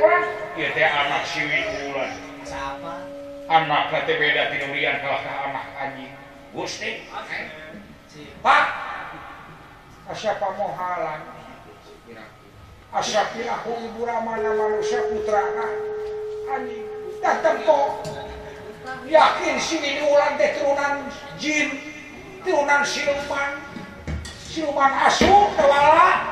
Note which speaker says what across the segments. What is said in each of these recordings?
Speaker 1: anak siwi anak beda tirian siapa asya aku ibura mana manusia putra yakin siwi diuran deturunanjin turunan sipan siluman asuh kewala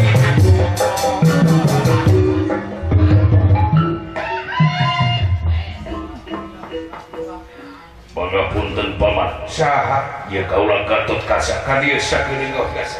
Speaker 1: warpunten pamakaha ya kaulang katot kasa kaiyo sainginggahasa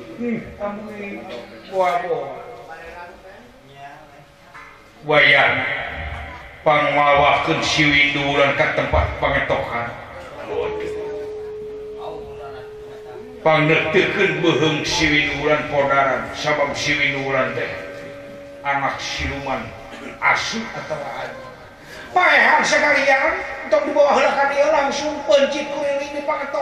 Speaker 1: Hai panwak siwi duuran ke tempat
Speaker 2: pengetokantik
Speaker 1: bohem siwinuran Poldaran sabbang siwin uran teh anak siluman asik kean sekalian untuk dia langsung penci ditokan pa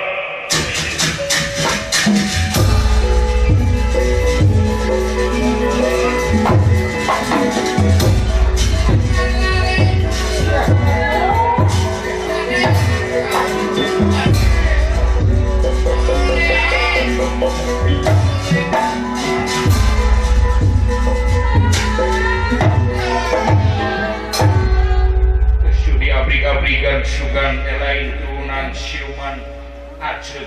Speaker 1: dan sugan elain turunan siuman Aceh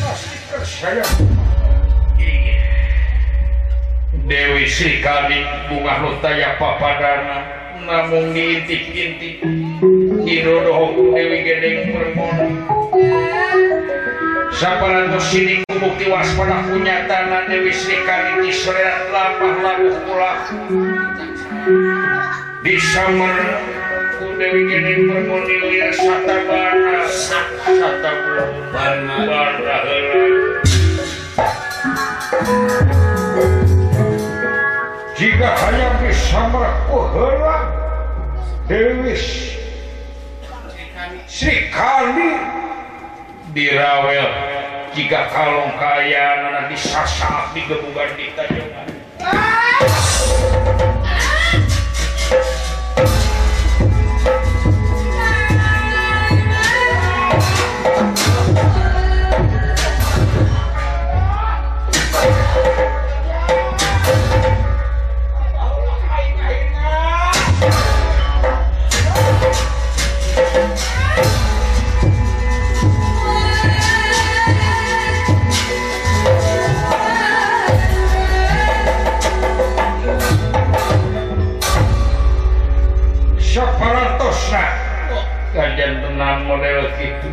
Speaker 1: Masih tersayang iya. Dewi kali bunga lutaya papadana namun intik intip didodoh Dewi Gedeng
Speaker 3: siapa
Speaker 1: Saparantos sini bukti waspada punya tanah Dewi Srikali di seret lapah labuh pula di samar jika hanya sekali diraawa jika kalau kayak bisaungan kita model itu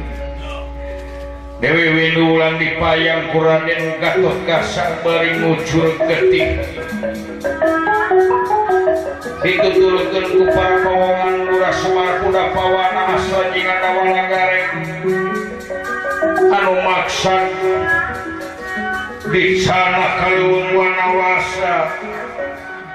Speaker 1: DewiW dululan diayang kurang yang katuh kasar be muncul ketika itu turutgupan pongan dura suaar kudawarnaingat a Halmaksan di sana kalun warnawasa.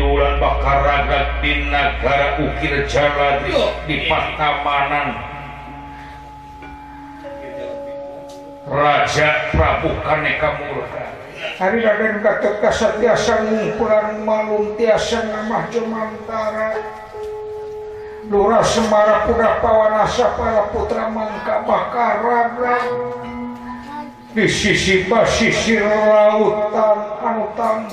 Speaker 1: ulan bakarraga di nagara Ukir Ja diamaan Rajat Prabu bukan kurangun tiasa Jemantara do sembar pun pawwana para Putramanngka bakarraga di sisi passisir laututanauangcap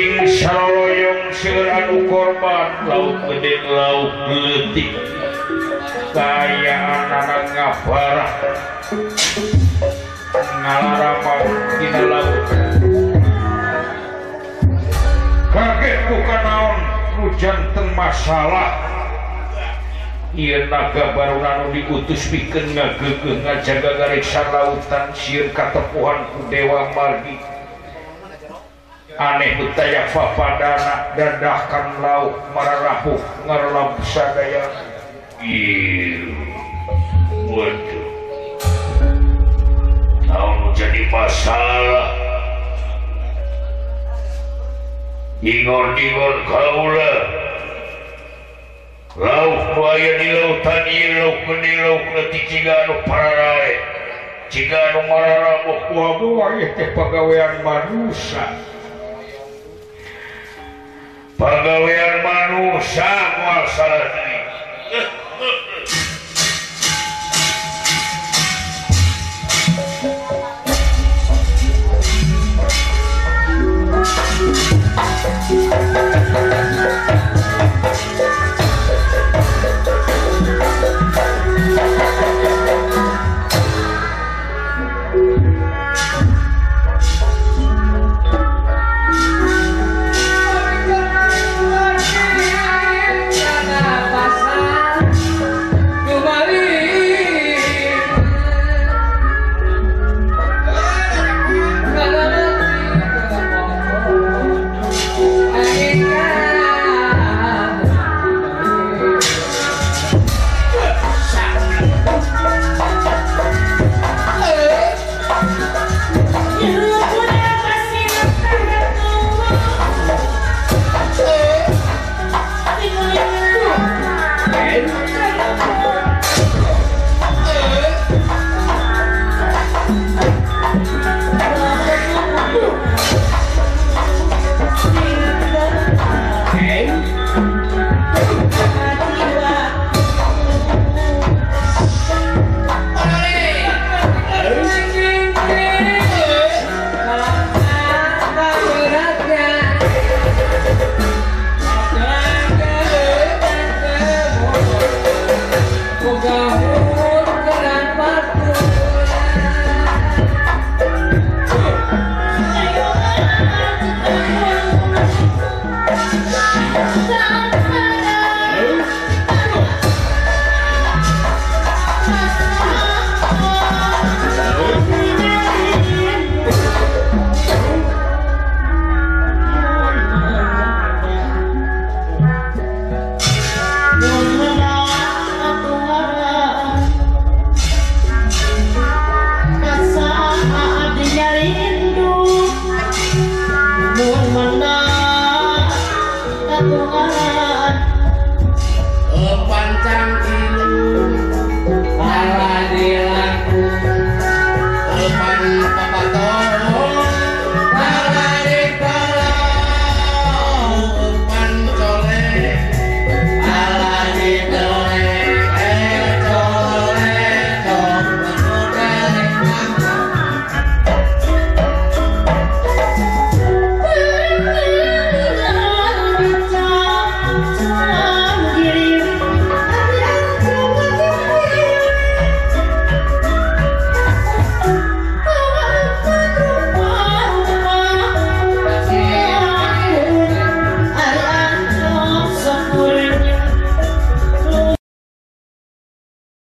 Speaker 1: yayong se korban lautde lauttik baya anak-an paraang kaget bukan naon hujan teng masalah I naga baruno dikutus bikin jaga garisya lautan siir katteuhanku Dewa margi kita anehaya fafa dana danahkan la ma menjadi masalahbu teh pegaweian madusa Pabanuشا alsrafni